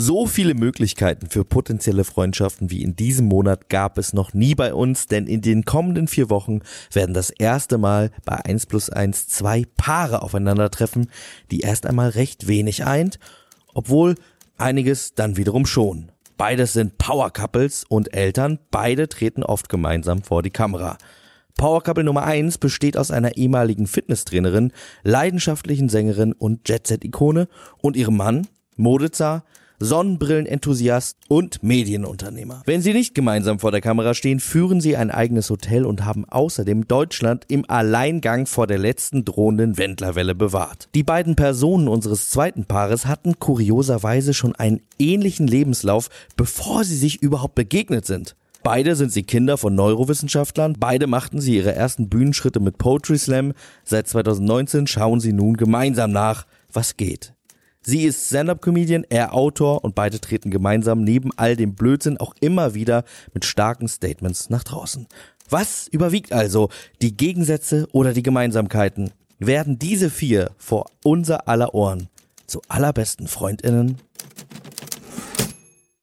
So viele Möglichkeiten für potenzielle Freundschaften wie in diesem Monat gab es noch nie bei uns, denn in den kommenden vier Wochen werden das erste Mal bei 1 plus 1 zwei Paare aufeinandertreffen, die erst einmal recht wenig eint, obwohl einiges dann wiederum schon. Beides sind Power Couples und Eltern, beide treten oft gemeinsam vor die Kamera. Power Couple Nummer 1 besteht aus einer ehemaligen Fitnesstrainerin, leidenschaftlichen Sängerin und Jet-Set-Ikone und ihrem Mann, Modezar, Sonnenbrillenenthusiast und Medienunternehmer. Wenn sie nicht gemeinsam vor der Kamera stehen, führen sie ein eigenes Hotel und haben außerdem Deutschland im Alleingang vor der letzten drohenden Wendlerwelle bewahrt. Die beiden Personen unseres zweiten Paares hatten kurioserweise schon einen ähnlichen Lebenslauf, bevor sie sich überhaupt begegnet sind. Beide sind sie Kinder von Neurowissenschaftlern, beide machten sie ihre ersten Bühnenschritte mit Poetry Slam. Seit 2019 schauen sie nun gemeinsam nach, was geht. Sie ist Stand-up-Comedian, er Autor und beide treten gemeinsam neben all dem Blödsinn auch immer wieder mit starken Statements nach draußen. Was überwiegt also? Die Gegensätze oder die Gemeinsamkeiten? Werden diese vier vor unser aller Ohren zu allerbesten Freundinnen?